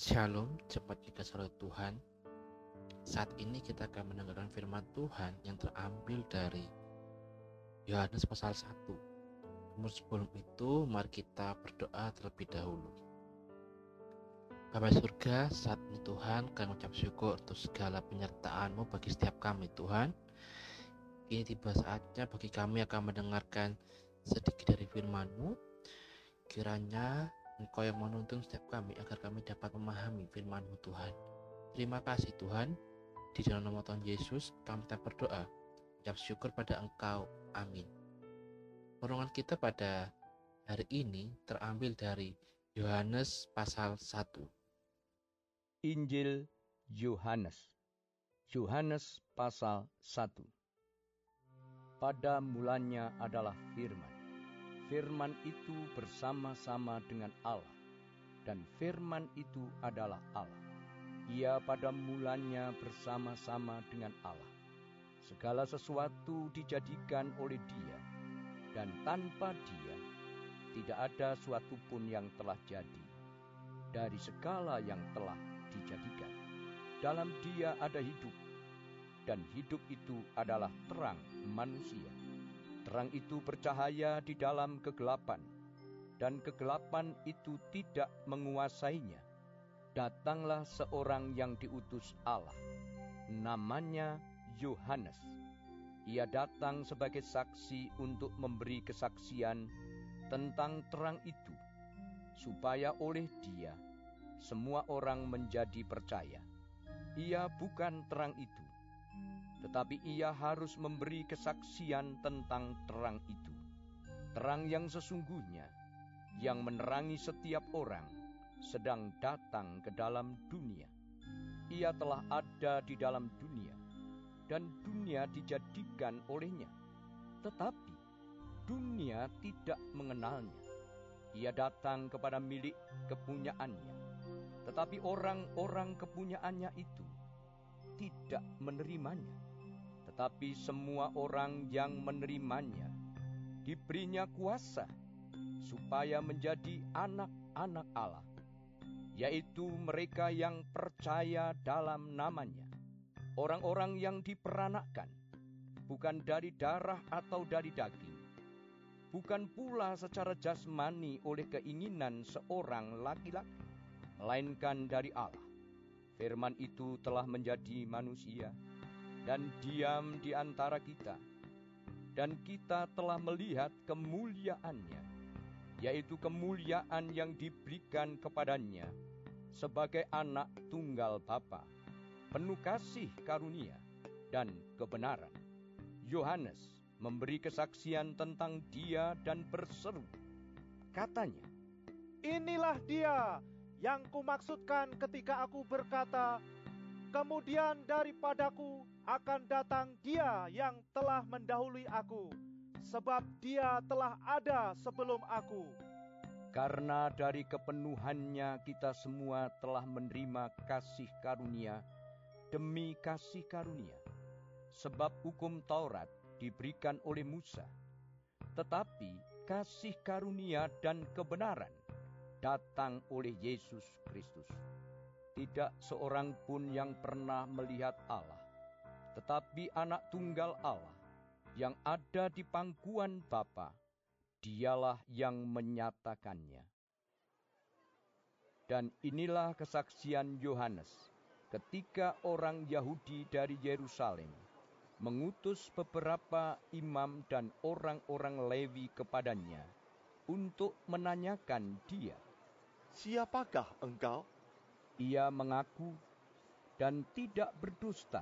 Shalom, cepat kita selalu Tuhan. Saat ini kita akan mendengarkan firman Tuhan yang terambil dari Yohanes pasal 1. Namun sebelum itu, mari kita berdoa terlebih dahulu. Bapa surga, saat ini Tuhan, kami ucap syukur untuk segala penyertaan-Mu bagi setiap kami Tuhan. Ini tiba saatnya bagi kami akan mendengarkan sedikit dari firman-Mu. Kiranya Engkau yang menuntun setiap kami agar kami dapat memahami firman-Mu Tuhan. Terima kasih Tuhan. Di dalam nama Tuhan Yesus kami tak berdoa. Ucap syukur pada Engkau. Amin. Perenungan kita pada hari ini terambil dari Yohanes pasal 1. Injil Yohanes Yohanes pasal 1 Pada mulanya adalah firman Firman itu bersama-sama dengan Allah, dan Firman itu adalah Allah. Ia pada mulanya bersama-sama dengan Allah. Segala sesuatu dijadikan oleh Dia, dan tanpa Dia tidak ada suatu pun yang telah jadi. Dari segala yang telah dijadikan, dalam Dia ada hidup, dan hidup itu adalah terang manusia. Terang itu bercahaya di dalam kegelapan, dan kegelapan itu tidak menguasainya. Datanglah seorang yang diutus Allah, namanya Yohanes. Ia datang sebagai saksi untuk memberi kesaksian tentang terang itu, supaya oleh dia semua orang menjadi percaya. Ia bukan terang itu, tetapi ia harus memberi kesaksian tentang terang itu. Terang yang sesungguhnya, yang menerangi setiap orang, sedang datang ke dalam dunia. Ia telah ada di dalam dunia, dan dunia dijadikan olehnya. Tetapi dunia tidak mengenalnya. Ia datang kepada milik kepunyaannya, tetapi orang-orang kepunyaannya itu tidak menerimanya tetapi semua orang yang menerimanya diberinya kuasa supaya menjadi anak-anak Allah, yaitu mereka yang percaya dalam namanya, orang-orang yang diperanakkan, bukan dari darah atau dari daging, bukan pula secara jasmani oleh keinginan seorang laki-laki, melainkan dari Allah. Firman itu telah menjadi manusia dan diam di antara kita. Dan kita telah melihat kemuliaannya, yaitu kemuliaan yang diberikan kepadanya sebagai anak tunggal Bapa, penuh kasih karunia dan kebenaran. Yohanes memberi kesaksian tentang dia dan berseru. Katanya, Inilah dia yang kumaksudkan ketika aku berkata, Kemudian daripadaku akan datang dia yang telah mendahului aku, sebab dia telah ada sebelum aku. Karena dari kepenuhannya kita semua telah menerima kasih karunia demi kasih karunia. Sebab hukum Taurat diberikan oleh Musa, tetapi kasih karunia dan kebenaran datang oleh Yesus Kristus. Tidak seorang pun yang pernah melihat Allah, tetapi anak tunggal Allah yang ada di pangkuan Bapa, dialah yang menyatakannya. Dan inilah kesaksian Yohanes ketika orang Yahudi dari Yerusalem mengutus beberapa imam dan orang-orang Lewi kepadanya untuk menanyakan dia, Siapakah engkau? Ia mengaku dan tidak berdusta.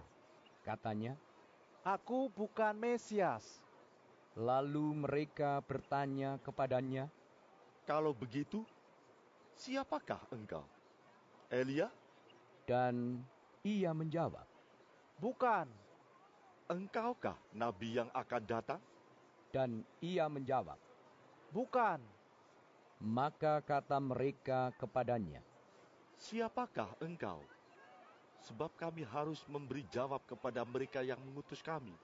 Katanya, Aku bukan Mesias. Lalu mereka bertanya kepadanya, Kalau begitu, siapakah engkau? Elia? Dan ia menjawab, Bukan. Engkaukah nabi yang akan datang? Dan ia menjawab, Bukan. Maka kata mereka kepadanya, Siapakah engkau? Sebab kami harus memberi jawab kepada mereka yang mengutus kami.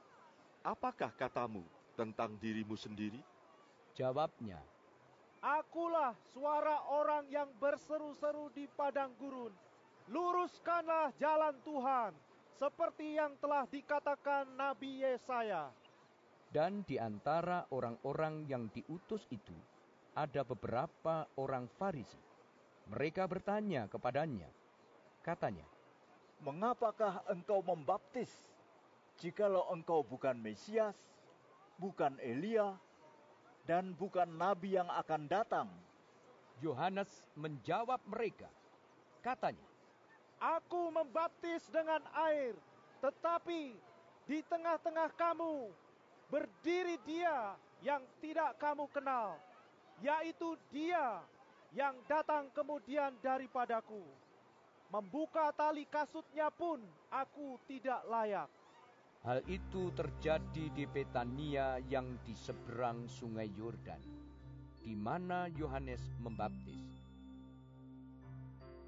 Apakah katamu tentang dirimu sendiri? Jawabnya, Akulah suara orang yang berseru-seru di padang gurun. Luruskanlah jalan Tuhan, seperti yang telah dikatakan Nabi Yesaya. Dan di antara orang-orang yang diutus itu, ada beberapa orang Farisi. Mereka bertanya kepadanya, katanya, Mengapakah engkau membaptis, jikalau engkau bukan Mesias, bukan Elia, dan bukan nabi yang akan datang? Yohanes menjawab mereka, katanya, Aku membaptis dengan air, tetapi di tengah-tengah kamu berdiri dia yang tidak kamu kenal, yaitu dia yang datang kemudian daripadaku. Membuka tali kasutnya pun aku tidak layak. Hal itu terjadi di Betania yang di seberang sungai Yordan, di mana Yohanes membaptis.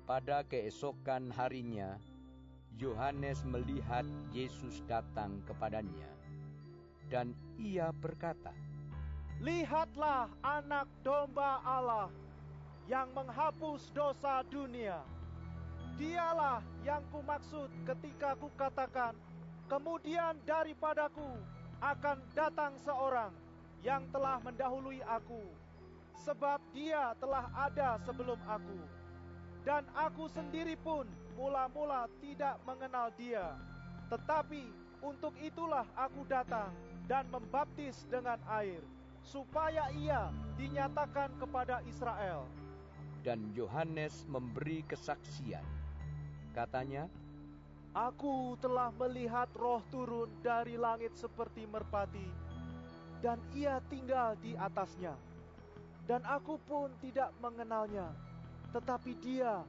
Pada keesokan harinya, Yohanes melihat Yesus datang kepadanya, dan ia berkata, Lihatlah anak domba Allah yang menghapus dosa dunia. Dialah yang kumaksud ketika kukatakan, kemudian daripadaku akan datang seorang yang telah mendahului aku, sebab dia telah ada sebelum aku. Dan aku sendiri pun mula-mula tidak mengenal dia. Tetapi untuk itulah aku datang dan membaptis dengan air, supaya ia dinyatakan kepada Israel. Dan Yohanes memberi kesaksian. Katanya, Aku telah melihat roh turun dari langit seperti merpati, dan ia tinggal di atasnya. Dan aku pun tidak mengenalnya, tetapi dia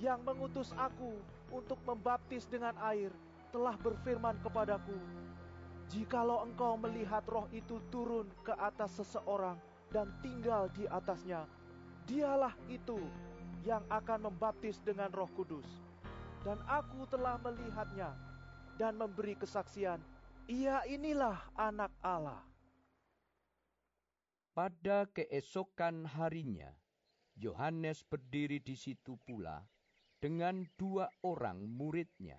yang mengutus aku untuk membaptis dengan air telah berfirman kepadaku, Jikalau engkau melihat roh itu turun ke atas seseorang dan tinggal di atasnya, dialah itu yang akan membaptis dengan roh kudus dan aku telah melihatnya dan memberi kesaksian, ia inilah anak Allah. pada keesokan harinya, Yohanes berdiri di situ pula dengan dua orang muridnya.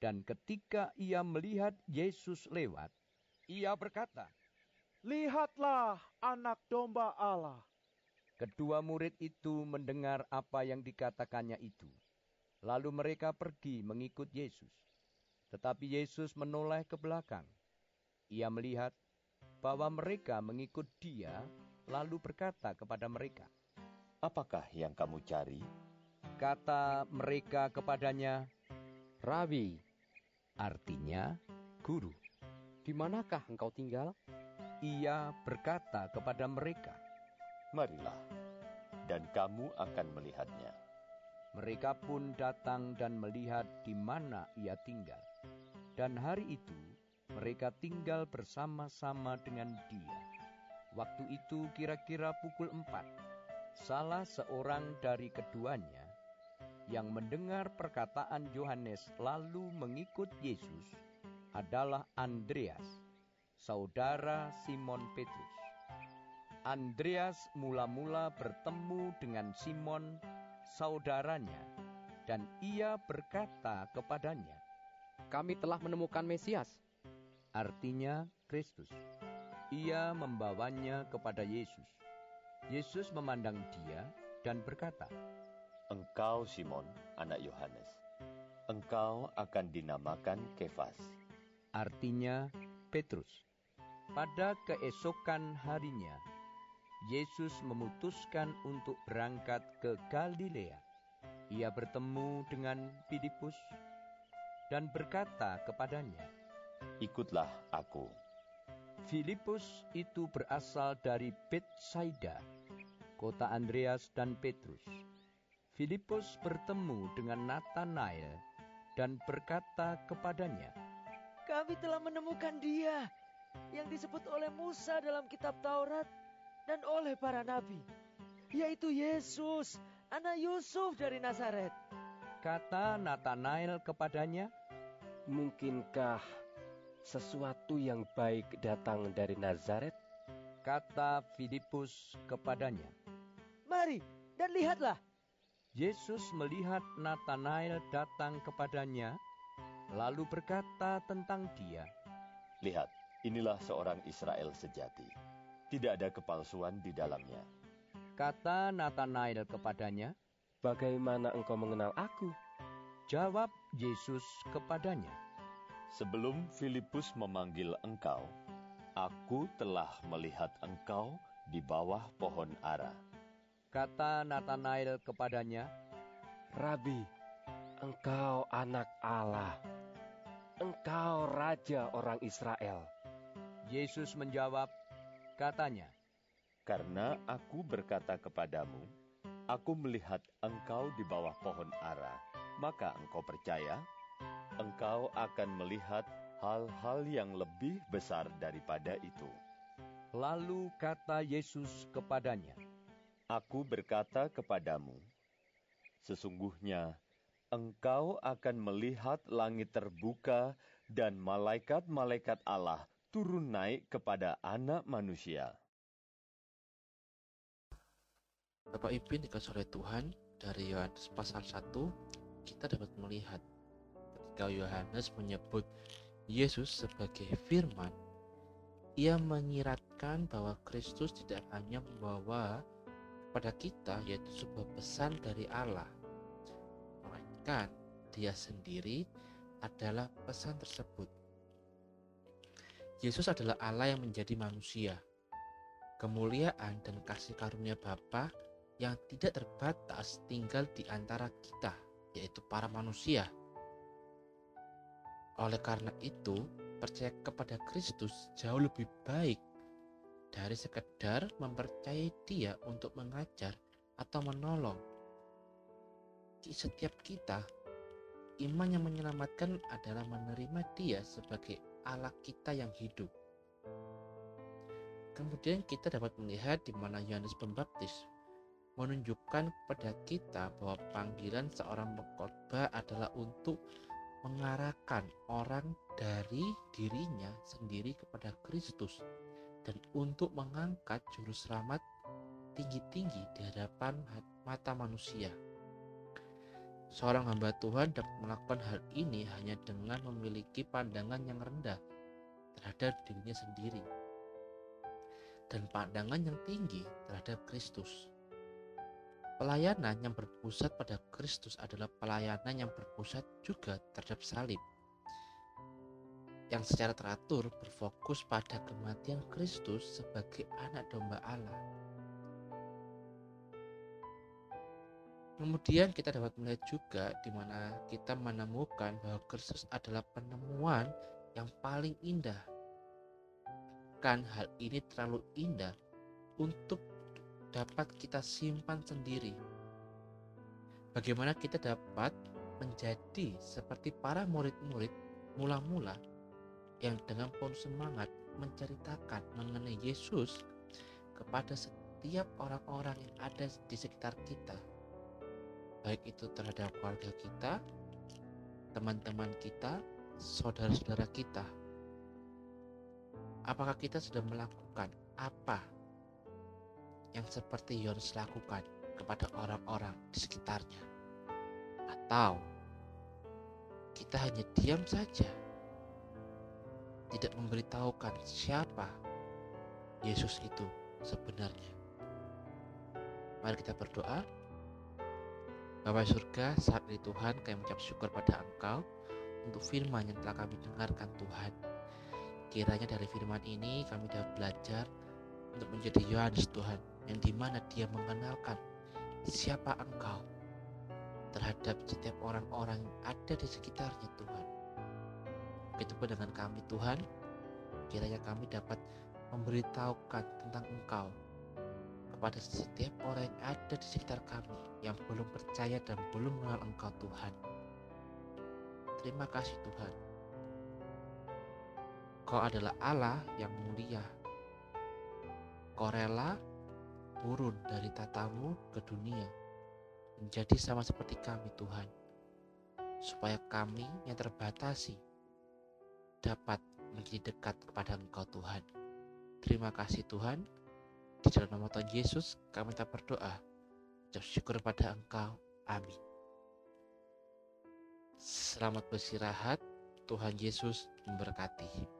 Dan ketika ia melihat Yesus lewat, ia berkata, Lihatlah anak domba Allah. Kedua murid itu mendengar apa yang dikatakannya itu. Lalu mereka pergi mengikut Yesus. Tetapi Yesus menoleh ke belakang. Ia melihat bahwa mereka mengikut dia, lalu berkata kepada mereka, Apakah yang kamu cari? Kata mereka kepadanya, Rabi, artinya guru. di manakah engkau tinggal? Ia berkata kepada mereka, Marilah, dan kamu akan melihatnya. Mereka pun datang dan melihat di mana ia tinggal. Dan hari itu mereka tinggal bersama-sama dengan dia. Waktu itu kira-kira pukul empat. Salah seorang dari keduanya yang mendengar perkataan Yohanes lalu mengikut Yesus adalah Andreas, saudara Simon Petrus. Andreas mula-mula bertemu dengan Simon saudaranya, dan ia berkata kepadanya, Kami telah menemukan Mesias. artinya Kristus. Ia membawanya kepada Yesus. Yesus memandang dia dan berkata, Engkau Simon, anak Yohanes. Engkau akan dinamakan Kefas. artinya Petrus. Pada keesokan harinya, Yesus memutuskan untuk berangkat ke Galilea. Ia bertemu dengan Filipus dan berkata kepadanya, Ikutlah aku. Filipus itu berasal dari Betsaida, kota Andreas dan Petrus. Filipus bertemu dengan Nathanael dan berkata kepadanya, Kami telah menemukan dia yang disebut oleh Musa dalam kitab Taurat dan oleh para nabi, yaitu Yesus, anak Yusuf dari Nazaret. Kata Nathanael kepadanya, Mungkinkah sesuatu yang baik datang dari Nazaret? kata Filipus kepadanya, kemari dan lihatlah. Yesus melihat Nathanael datang kepadanya, lalu berkata tentang dia, Lihat, inilah seorang Israel sejati. Tidak ada kepalsuan di dalamnya. Kata Nathanael kepadanya, Bagaimana engkau mengenal aku? jawab Yesus kepadanya, Sebelum Filipus memanggil engkau, aku telah melihat engkau di bawah pohon ara. Kata Nathanael kepadanya, Rabi, engkau anak Allah. Engkau raja orang Israel. Yesus menjawab, katanya, Karena aku berkata kepadamu, aku melihat engkau di bawah pohon ara, maka engkau percaya, engkau akan melihat hal-hal yang lebih besar daripada itu. Lalu kata Yesus kepadanya, Aku berkata kepadamu, sesungguhnya engkau akan melihat langit terbuka dan malaikat-malaikat Allah turun naik kepada anak manusia. Bapak Ibu dikasih oleh Tuhan dari Yohanes pasal 1 kita dapat melihat ketika Yohanes menyebut Yesus sebagai firman ia menyiratkan bahwa Kristus tidak hanya membawa kepada kita yaitu sebuah pesan dari Allah melainkan dia sendiri adalah pesan tersebut Yesus adalah Allah yang menjadi manusia kemuliaan dan kasih karunia Bapa yang tidak terbatas tinggal di antara kita, yaitu para manusia. Oleh karena itu, percaya kepada Kristus jauh lebih baik dari sekedar mempercayai Dia untuk mengajar atau menolong. Di setiap kita, iman yang menyelamatkan adalah menerima Dia sebagai Allah kita yang hidup. Kemudian kita dapat melihat di mana Yohanes Pembaptis menunjukkan kepada kita bahwa panggilan seorang pengkhotbah adalah untuk mengarahkan orang dari dirinya sendiri kepada Kristus dan untuk mengangkat juru selamat tinggi-tinggi di hadapan mata manusia. Seorang hamba Tuhan dapat melakukan hal ini hanya dengan memiliki pandangan yang rendah terhadap dirinya sendiri dan pandangan yang tinggi terhadap Kristus. Pelayanan yang berpusat pada Kristus adalah pelayanan yang berpusat juga terhadap salib. Yang secara teratur berfokus pada kematian Kristus sebagai anak domba Allah. Kemudian kita dapat melihat juga di mana kita menemukan bahwa Kristus adalah penemuan yang paling indah. Kan hal ini terlalu indah untuk dapat kita simpan sendiri. Bagaimana kita dapat menjadi seperti para murid-murid mula-mula yang dengan penuh semangat menceritakan mengenai Yesus kepada setiap orang-orang yang ada di sekitar kita. Baik itu terhadap keluarga kita, teman-teman kita, saudara-saudara kita. Apakah kita sudah melakukan apa yang seperti Yohanes lakukan kepada orang-orang di sekitarnya? Atau kita hanya diam saja, tidak memberitahukan siapa Yesus itu sebenarnya? Mari kita berdoa. Bapak surga, saat ini Tuhan kami mengucap syukur pada Engkau untuk firman yang telah kami dengarkan Tuhan. Kiranya dari firman ini kami dapat belajar untuk menjadi Yohanes Tuhan yang di mana dia mengenalkan siapa engkau terhadap setiap orang-orang yang ada di sekitarnya Tuhan. Begitupun dengan kami Tuhan, kiranya kami dapat memberitahukan tentang engkau kepada setiap orang yang ada di sekitar kami yang belum percaya dan belum mengenal engkau Tuhan. Terima kasih Tuhan. Kau adalah Allah yang mulia. Kau rela turun dari tatamu ke dunia menjadi sama seperti kami Tuhan. Supaya kami yang terbatasi dapat menjadi dekat kepada Engkau Tuhan. Terima kasih Tuhan. Di dalam nama Tuhan Yesus kami tak berdoa. mengucap syukur pada Engkau. Amin. Selamat beristirahat. Tuhan Yesus memberkati.